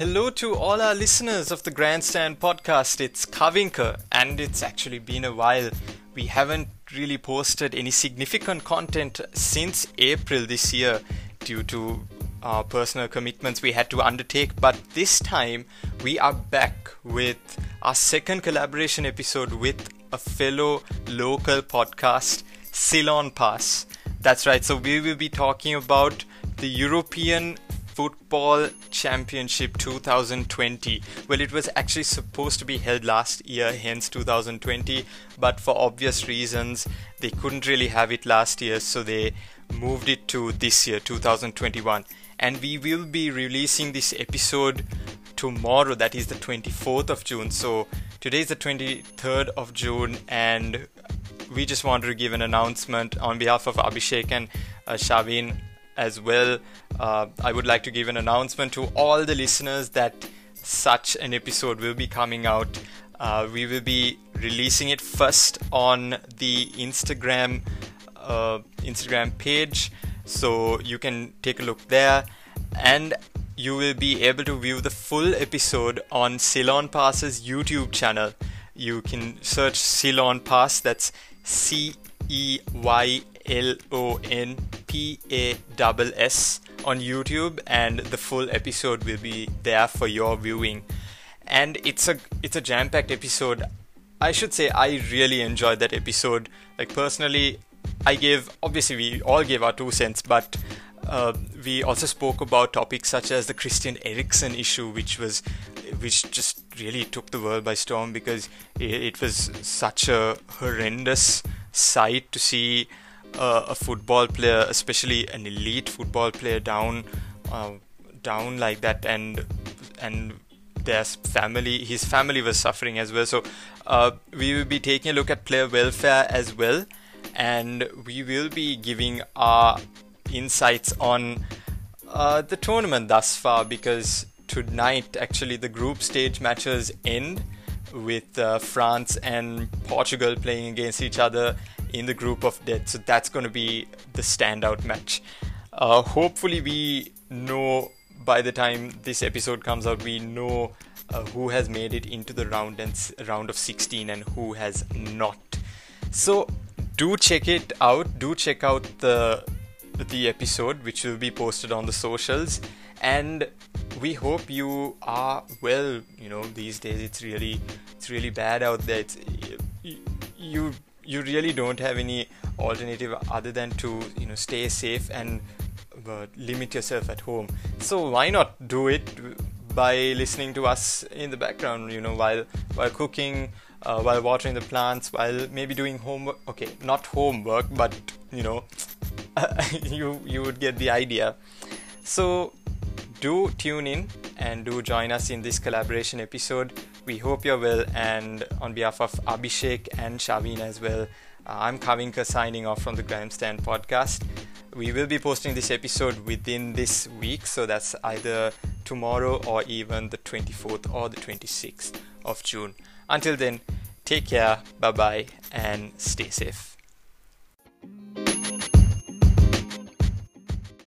Hello to all our listeners of the Grandstand podcast. It's Kavinka, and it's actually been a while. We haven't really posted any significant content since April this year due to our personal commitments we had to undertake, but this time we are back with our second collaboration episode with a fellow local podcast, Ceylon Pass. That's right, so we will be talking about the European Football Championship 2020. Well, it was actually supposed to be held last year, hence 2020, but for obvious reasons, they couldn't really have it last year, so they moved it to this year, 2021. And we will be releasing this episode tomorrow, that is the 24th of June. So today is the 23rd of June, and we just wanted to give an announcement on behalf of Abhishek and uh, Shavin as well. Uh, I would like to give an announcement to all the listeners that such an episode will be coming out. Uh, we will be releasing it first on the Instagram uh, Instagram page, so you can take a look there, and you will be able to view the full episode on Ceylon Pass's YouTube channel. You can search Salonpass. That's C E Y L O N P A S S on YouTube, and the full episode will be there for your viewing. And it's a it's a jam-packed episode. I should say I really enjoyed that episode. Like personally, I gave obviously we all gave our two cents, but uh, we also spoke about topics such as the Christian Eriksen issue, which was which just really took the world by storm because it, it was such a horrendous sight to see uh, a football player, especially an elite football player, down uh, down like that, and and their family, his family was suffering as well. So uh, we will be taking a look at player welfare as well, and we will be giving our insights on uh, the tournament thus far because tonight actually the group stage matches end with uh, France and Portugal playing against each other in the group of death. So that's going to be the standout match. Uh, hopefully, we know by the time this episode comes out, we know uh, who has made it into the round and s- round of 16 and who has not. So do check it out. Do check out the the episode, which will be posted on the socials. And we hope you are well. You know, these days it's really it's really bad out there. It's, you you really don't have any alternative other than to you know stay safe and uh, limit yourself at home. So why not do it by listening to us in the background you know while while cooking uh, while watering the plants while maybe doing homework? Okay not homework but you know you you would get the idea. So do tune in and do join us in this collaboration episode. We hope you're well, and on behalf of Abhishek and Shavin as well, uh, I'm Kavinka signing off from the Grandstand podcast. We will be posting this episode within this week, so that's either tomorrow or even the 24th or the 26th of June. Until then, take care, bye bye, and stay safe.